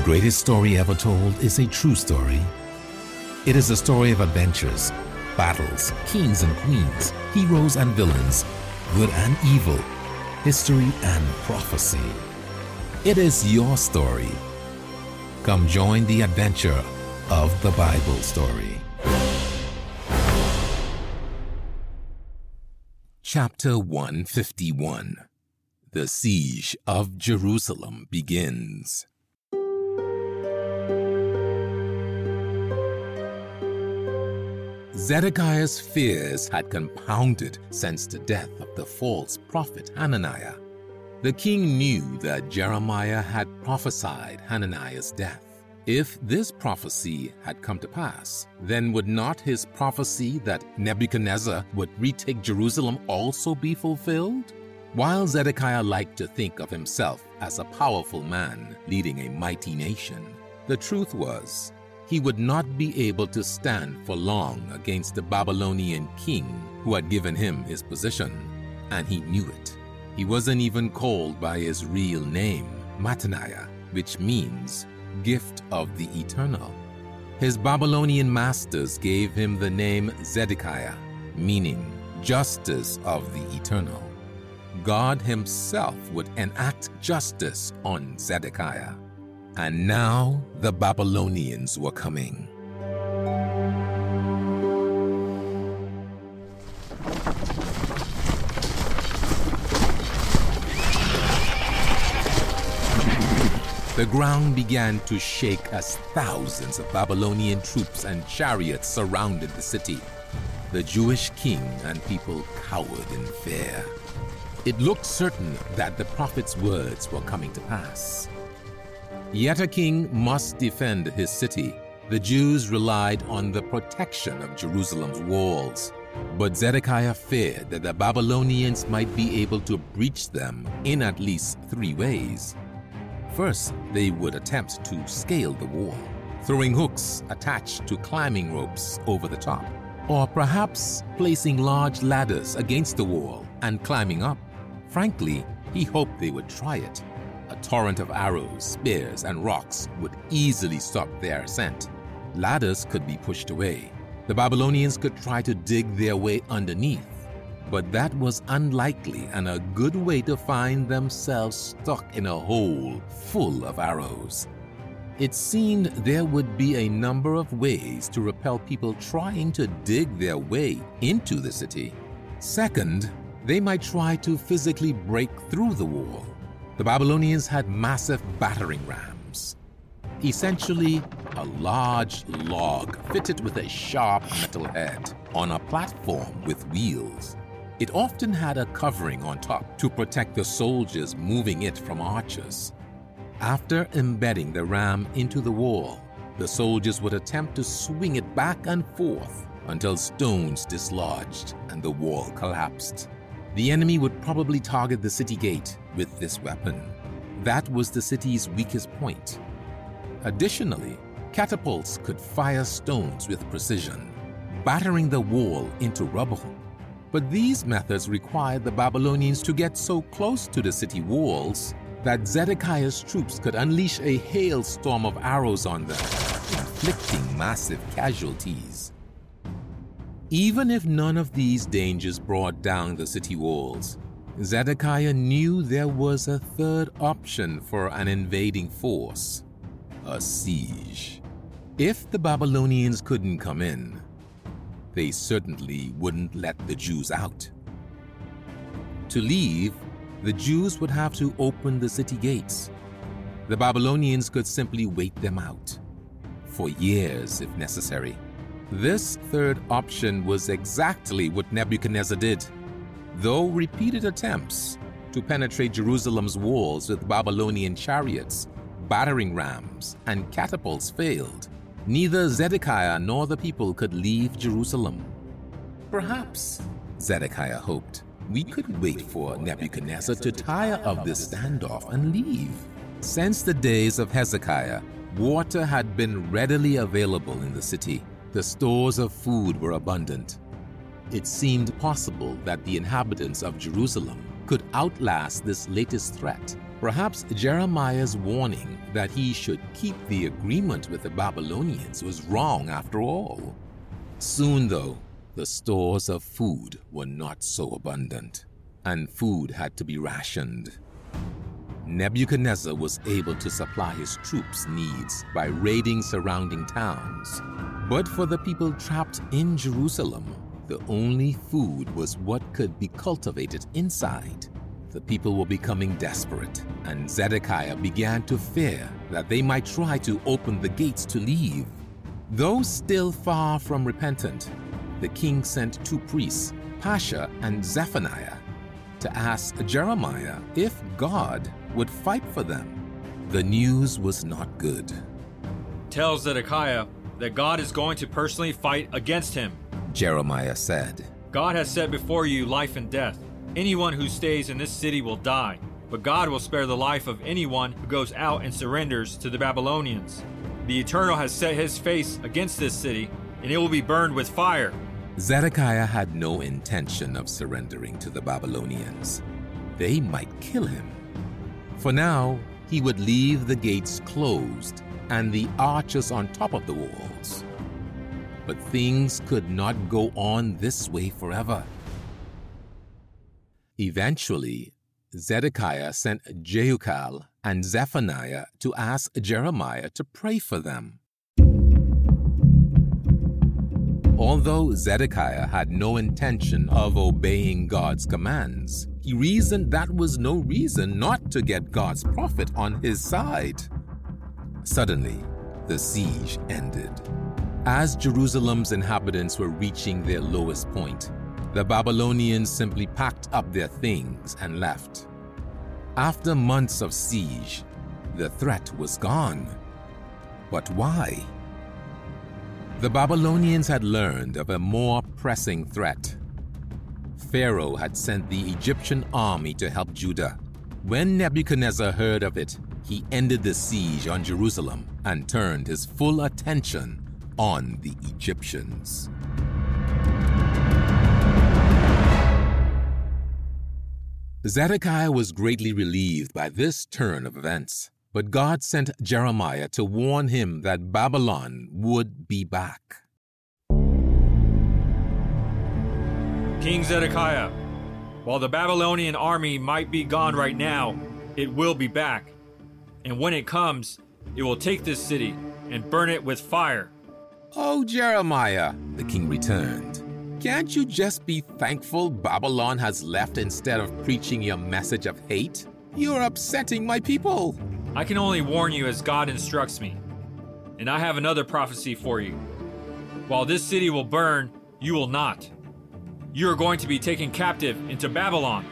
The greatest story ever told is a true story. It is a story of adventures, battles, kings and queens, heroes and villains, good and evil, history and prophecy. It is your story. Come join the adventure of the Bible story. Chapter 151 The Siege of Jerusalem begins. Zedekiah's fears had compounded since the death of the false prophet Hananiah. The king knew that Jeremiah had prophesied Hananiah's death. If this prophecy had come to pass, then would not his prophecy that Nebuchadnezzar would retake Jerusalem also be fulfilled? While Zedekiah liked to think of himself as a powerful man leading a mighty nation, the truth was he would not be able to stand for long against the Babylonian king who had given him his position, and he knew it. He wasn't even called by his real name, Mattaniah, which means gift of the eternal. His Babylonian masters gave him the name Zedekiah, meaning justice of the eternal. God himself would enact justice on Zedekiah. And now the Babylonians were coming. The ground began to shake as thousands of Babylonian troops and chariots surrounded the city. The Jewish king and people cowered in fear. It looked certain that the prophet's words were coming to pass. Yet a king must defend his city. The Jews relied on the protection of Jerusalem's walls. But Zedekiah feared that the Babylonians might be able to breach them in at least three ways. First, they would attempt to scale the wall, throwing hooks attached to climbing ropes over the top, or perhaps placing large ladders against the wall and climbing up. Frankly, he hoped they would try it a torrent of arrows, spears, and rocks would easily stop their ascent. Ladders could be pushed away. The Babylonians could try to dig their way underneath, but that was unlikely and a good way to find themselves stuck in a hole full of arrows. It seemed there would be a number of ways to repel people trying to dig their way into the city. Second, they might try to physically break through the wall. The Babylonians had massive battering rams, essentially a large log fitted with a sharp metal head on a platform with wheels. It often had a covering on top to protect the soldiers moving it from archers. After embedding the ram into the wall, the soldiers would attempt to swing it back and forth until stones dislodged and the wall collapsed. The enemy would probably target the city gate with this weapon. That was the city's weakest point. Additionally, catapults could fire stones with precision, battering the wall into rubble. But these methods required the Babylonians to get so close to the city walls that Zedekiah's troops could unleash a hailstorm of arrows on them, inflicting massive casualties. Even if none of these dangers brought down the city walls, Zedekiah knew there was a third option for an invading force a siege. If the Babylonians couldn't come in, they certainly wouldn't let the Jews out. To leave, the Jews would have to open the city gates. The Babylonians could simply wait them out, for years if necessary. This third option was exactly what Nebuchadnezzar did. Though repeated attempts to penetrate Jerusalem's walls with Babylonian chariots, battering rams, and catapults failed, neither Zedekiah nor the people could leave Jerusalem. Perhaps, Zedekiah hoped, we could wait for Nebuchadnezzar to tire of this standoff and leave. Since the days of Hezekiah, water had been readily available in the city the stores of food were abundant. It seemed possible that the inhabitants of Jerusalem could outlast this latest threat. Perhaps Jeremiah's warning that he should keep the agreement with the Babylonians was wrong after all. Soon, though, the stores of food were not so abundant, and food had to be rationed. Nebuchadnezzar was able to supply his troops' needs by raiding surrounding towns. But for the people trapped in Jerusalem, the only food was what could be cultivated inside. The people were becoming desperate, and Zedekiah began to fear that they might try to open the gates to leave. Though still far from repentant, the king sent two priests, Pashur and Zephaniah, to ask Jeremiah if God would fight for them. The news was not good. Tell Zedekiah that God is going to personally fight against him. Jeremiah said, God has set before you life and death. Anyone who stays in this city will die, but God will spare the life of anyone who goes out and surrenders to the Babylonians. The Eternal has set his face against this city, and it will be burned with fire. Zedekiah had no intention of surrendering to the Babylonians. They might kill him. For now, he would leave the gates closed and the arches on top of the walls. But things could not go on this way forever. Eventually, Zedekiah sent Jehukal and Zephaniah to ask Jeremiah to pray for them. Although Zedekiah had no intention of obeying God's commands, he reasoned that was no reason not to get God's prophet on his side. Suddenly, the siege ended. As Jerusalem's inhabitants were reaching their lowest point, the Babylonians simply packed up their things and left. After months of siege, the threat was gone. But why? The Babylonians had learned of a more pressing threat. Pharaoh had sent the Egyptian army to help Judah. When Nebuchadnezzar heard of it, he ended the siege on Jerusalem and turned his full attention on the Egyptians. Zedekiah was greatly relieved by this turn of events. But God sent Jeremiah to warn him that Babylon would be back. King Zedekiah, while the Babylonian army might be gone right now, it will be back. And when it comes, it will take this city and burn it with fire. Oh, Jeremiah, the king returned. Can't you just be thankful Babylon has left instead of preaching your message of hate? You're upsetting my people. I can only warn you as God instructs me. And I have another prophecy for you. While this city will burn, you will not. You are going to be taken captive into Babylon.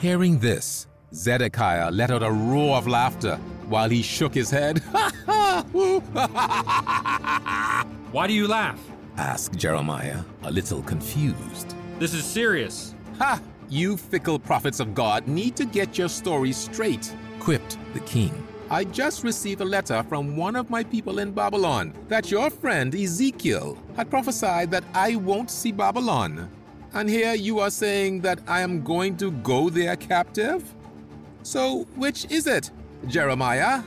Hearing this, Zedekiah let out a roar of laughter while he shook his head. Why do you laugh? asked Jeremiah, a little confused. This is serious. Ha! You fickle prophets of God need to get your story straight, quipped the king. I just received a letter from one of my people in Babylon that your friend Ezekiel had prophesied that I won't see Babylon. And here you are saying that I am going to go there captive? So, which is it, Jeremiah?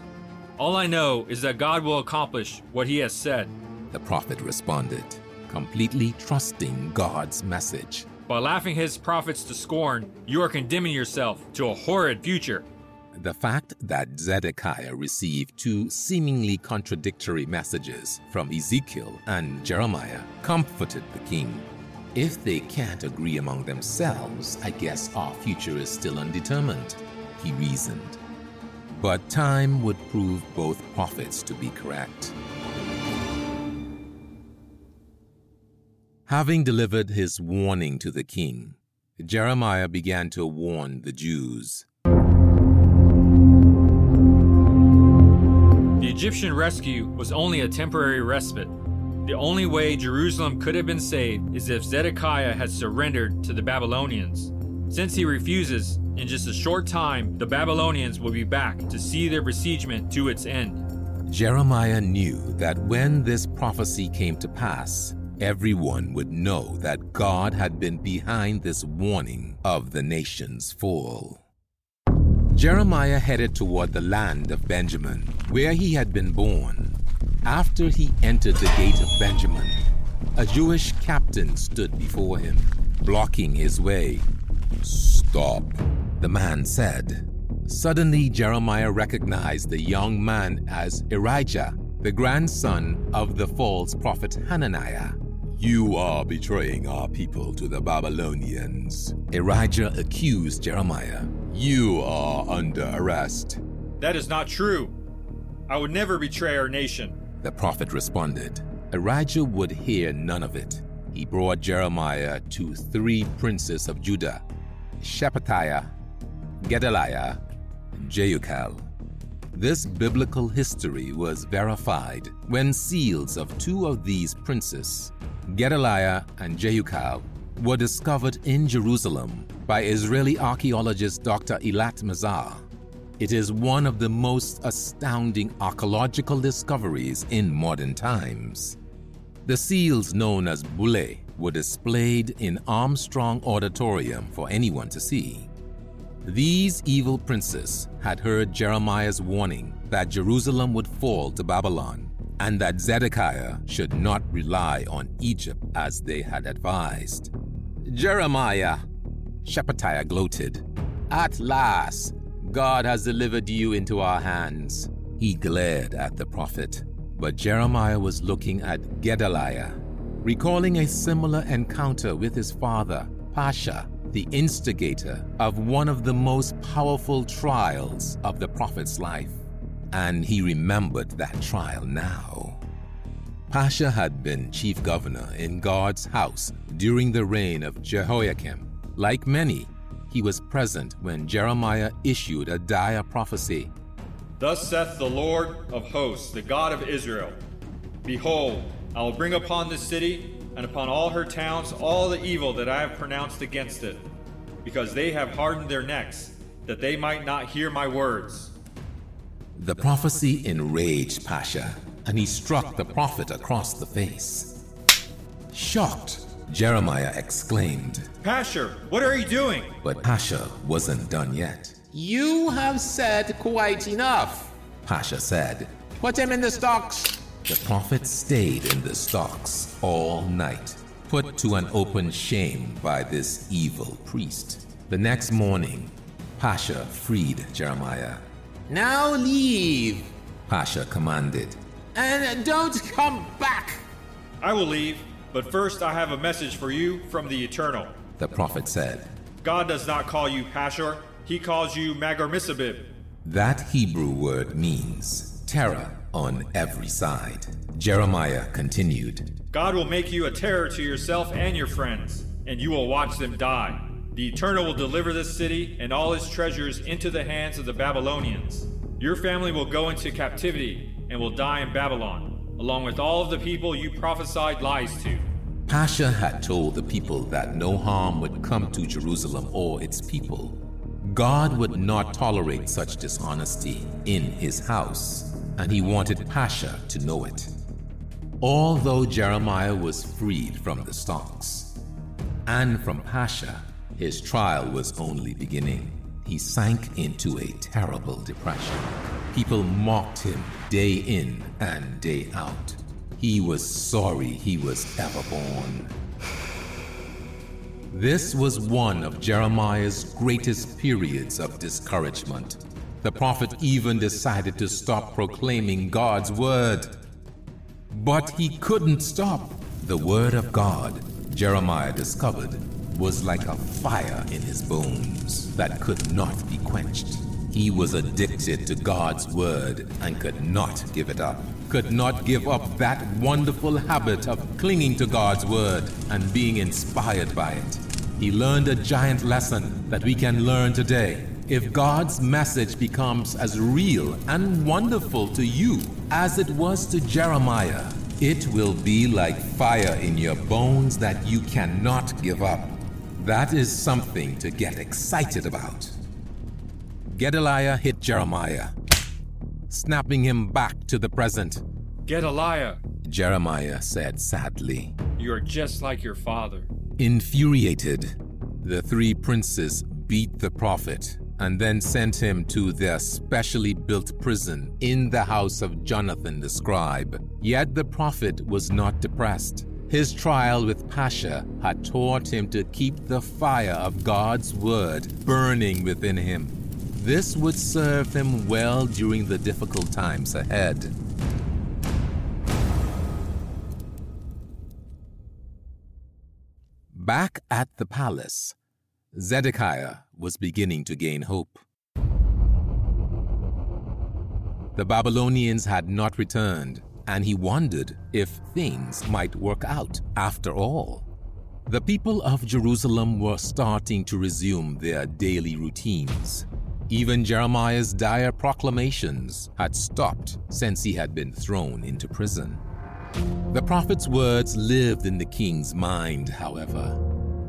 All I know is that God will accomplish what he has said. The prophet responded, completely trusting God's message. By laughing his prophets to scorn, you are condemning yourself to a horrid future. The fact that Zedekiah received two seemingly contradictory messages from Ezekiel and Jeremiah comforted the king. If they can't agree among themselves, I guess our future is still undetermined, he reasoned. But time would prove both prophets to be correct. Having delivered his warning to the king, Jeremiah began to warn the Jews. The Egyptian rescue was only a temporary respite. The only way Jerusalem could have been saved is if Zedekiah had surrendered to the Babylonians. Since he refuses, in just a short time, the Babylonians will be back to see their besiegement to its end. Jeremiah knew that when this prophecy came to pass, everyone would know that God had been behind this warning of the nation's fall. Jeremiah headed toward the land of Benjamin, where he had been born. After he entered the gate of Benjamin, a Jewish captain stood before him, blocking his way. Stop, the man said. Suddenly, Jeremiah recognized the young man as Irijah, the grandson of the false prophet Hananiah. You are betraying our people to the Babylonians. Irijah accused Jeremiah. You are under arrest. That is not true. I would never betray our nation. The prophet responded. Irijah would hear none of it. He brought Jeremiah to three princes of Judah Shephatiah, Gedaliah, and Jeucal. This biblical history was verified when seals of two of these princes, Gedaliah and Jeucal, were discovered in Jerusalem by Israeli archaeologist Dr. Eilat Mazar. It is one of the most astounding archaeological discoveries in modern times. The seals known as bullae were displayed in Armstrong Auditorium for anyone to see. These evil princes had heard Jeremiah's warning that Jerusalem would fall to Babylon and that Zedekiah should not rely on Egypt as they had advised. Jeremiah, Shephatiah gloated, At last, God has delivered you into our hands. He glared at the prophet, but Jeremiah was looking at Gedaliah, recalling a similar encounter with his father, Pashur, the instigator of one of the most powerful trials of the prophet's life, and he remembered that trial now. Pashur had been chief governor in God's house during the reign of Jehoiakim. Like many, he was present when Jeremiah issued a dire prophecy. Thus saith the Lord of hosts, the God of Israel Behold, I will bring upon this city and upon all her towns all the evil that I have pronounced against it, because they have hardened their necks, that they might not hear my words. The prophecy enraged Pashur, and he struck the prophet across the face. Shocked, Jeremiah exclaimed, Pashur, what are you doing? But Pashur wasn't done yet. You have said quite enough, Pashur said. Put him in the stocks. The prophet stayed in the stocks all night, put to an open shame by this evil priest. The next morning, Pashur freed Jeremiah. Now leave, Pashur commanded, and don't come back. I will leave, but first I have a message for you from the Eternal. The prophet said, God does not call you Pashur, he calls you Magor That Hebrew word means terror on every side. Jeremiah continued God will make you a terror to yourself and your friends, and you will watch them die. The Eternal will deliver this city and all its treasures into the hands of the Babylonians. Your family will go into captivity and will die in Babylon, along with all of the people you prophesied lies to. Pashur had told the people that no harm would come to Jerusalem or its people. God would not tolerate such dishonesty in his house and he wanted Pashur to know it. Although Jeremiah was freed from the stocks and from Pashur, his trial was only beginning. He sank into a terrible depression. People mocked him day in and day out. He was sorry he was ever born. This was one of Jeremiah's greatest periods of discouragement. The prophet even decided to stop proclaiming God's word. But he couldn't stop. The word of God, Jeremiah discovered, was like a fire in his bones that could not be quenched. He was addicted to God's word and could not give it up. Could not give up that wonderful habit of clinging to God's word and being inspired by it. He learned a giant lesson that we can learn today if God's message becomes as real and wonderful to you as it was to Jeremiah, it will be like fire in your bones that you cannot give up. That is something to get excited about. Gedaliah hit Jeremiah, snapping him back to the present. Gedaliah, Jeremiah said sadly. You You are just like your father. Infuriated, the three princes beat the prophet and then sent him to their specially built prison in the house of Jonathan the scribe. Yet the prophet was not depressed. His trial with Pashur had taught him to keep the fire of God's word burning within him. This would serve him well during the difficult times ahead. Back at the palace, Zedekiah was beginning to gain hope. The Babylonians had not returned, and he wondered if things might work out after all. The people of Jerusalem were starting to resume their daily routines. Even Jeremiah's dire proclamations had stopped since he had been thrown into prison. The prophet's words lived in the king's mind, however.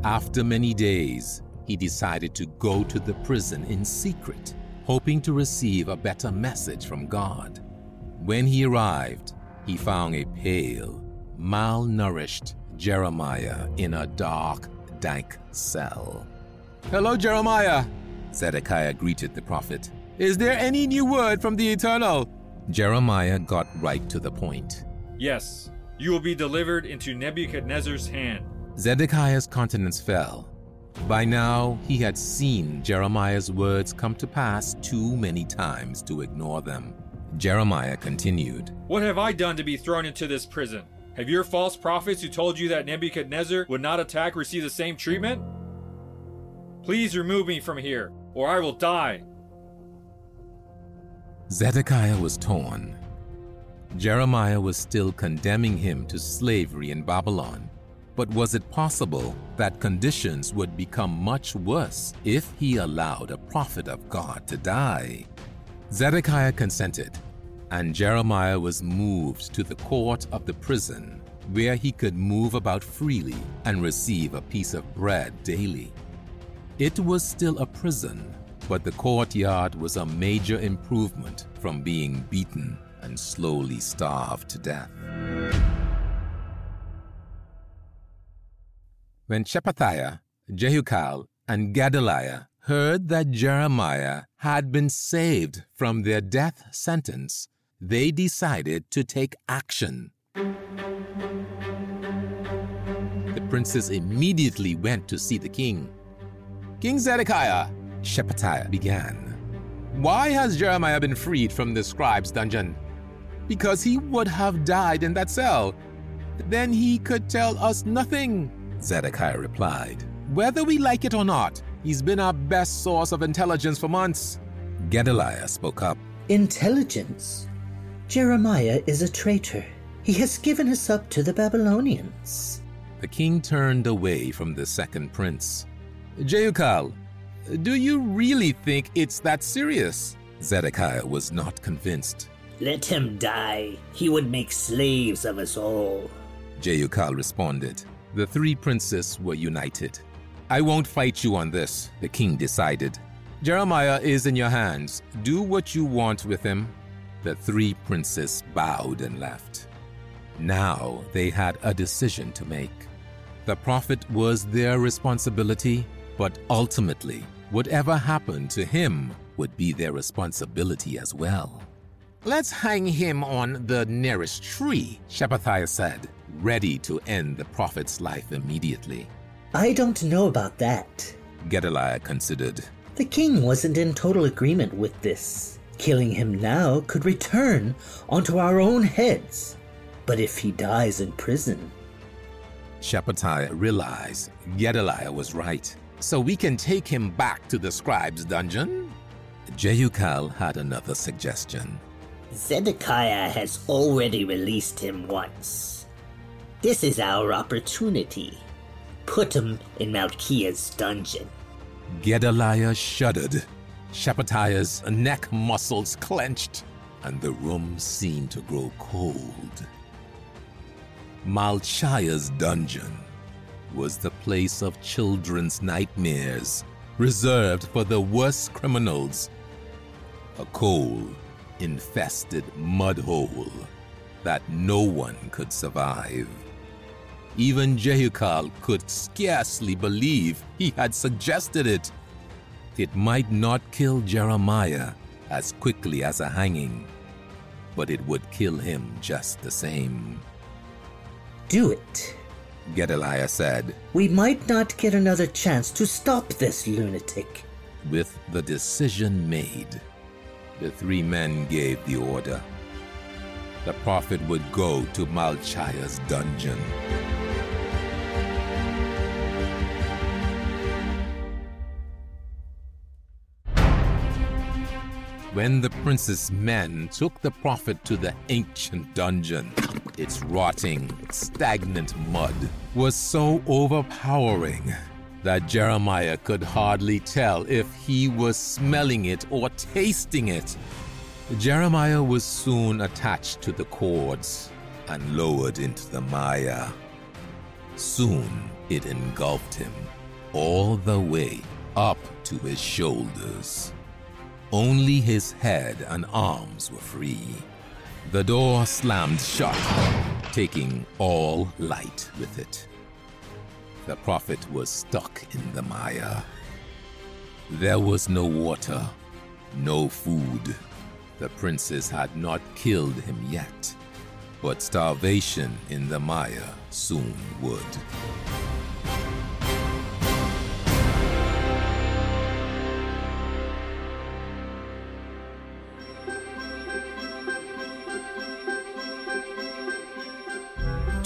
After many days, he decided to go to the prison in secret, hoping to receive a better message from God. When he arrived, he found a pale, malnourished Jeremiah in a dark, dank cell. Hello, Jeremiah, Zedekiah greeted the prophet. Is there any new word from the Eternal? Jeremiah got right to the point. Yes, you will be delivered into Nebuchadnezzar's hand. Zedekiah's countenance fell. By now, he had seen Jeremiah's words come to pass too many times to ignore them. Jeremiah continued What have I done to be thrown into this prison? Have your false prophets who told you that Nebuchadnezzar would not attack receive the same treatment? Please remove me from here, or I will die. Zedekiah was torn. Jeremiah was still condemning him to slavery in Babylon. But was it possible that conditions would become much worse if he allowed a prophet of God to die? Zedekiah consented, and Jeremiah was moved to the court of the prison, where he could move about freely and receive a piece of bread daily. It was still a prison, but the courtyard was a major improvement from being beaten and slowly starved to death. When Shephatiah, Jehukal, and Gedaliah heard that Jeremiah had been saved from their death sentence, they decided to take action. The princes immediately went to see the king. King Zedekiah, Shephatiah began, Why has Jeremiah been freed from the scribe's dungeon? Because he would have died in that cell. Then he could tell us nothing, Zedekiah replied. Whether we like it or not, he's been our best source of intelligence for months. Gedaliah spoke up. Intelligence? Jeremiah is a traitor. He has given us up to the Babylonians. The king turned away from the second prince. Jehukal, do you really think it's that serious? Zedekiah was not convinced. Let him die. He would make slaves of us all. Jehukal responded. The three princes were united. I won't fight you on this, the king decided. Jeremiah is in your hands. Do what you want with him. The three princes bowed and left. Now they had a decision to make. The prophet was their responsibility, but ultimately, whatever happened to him would be their responsibility as well. Let's hang him on the nearest tree, Shephatiah said, ready to end the prophet's life immediately. I don't know about that. Gedaliah considered. The king wasn't in total agreement with this. Killing him now could return onto our own heads. But if he dies in prison. Shephatiah realized Gedaliah was right. So we can take him back to the scribe's dungeon? Jehukal had another suggestion. Zedekiah has already released him once. This is our opportunity. Put him in Malchiah's dungeon. Gedaliah shuddered. Shephatiah's neck muscles clenched, and the room seemed to grow cold. Malchiah's dungeon was the place of children's nightmares, reserved for the worst criminals. A coal infested mud hole that no one could survive. Even Jehukal could scarcely believe he had suggested it. It might not kill Jeremiah as quickly as a hanging, but it would kill him just the same. Do it. Gedaliah said, We might not get another chance to stop this lunatic. With the decision made, the three men gave the order. The prophet would go to Malchiah's dungeon. When the prince's men took the prophet to the ancient dungeon, its rotting, stagnant mud was so overpowering that Jeremiah could hardly tell if he was smelling it or tasting it. Jeremiah was soon attached to the cords and lowered into the mire. Soon it engulfed him all the way up to his shoulders. Only his head and arms were free. The door slammed shut, taking all light with it. The prophet was stuck in the mire. There was no water, no food. The princes had not killed him yet, but starvation in the mire soon would.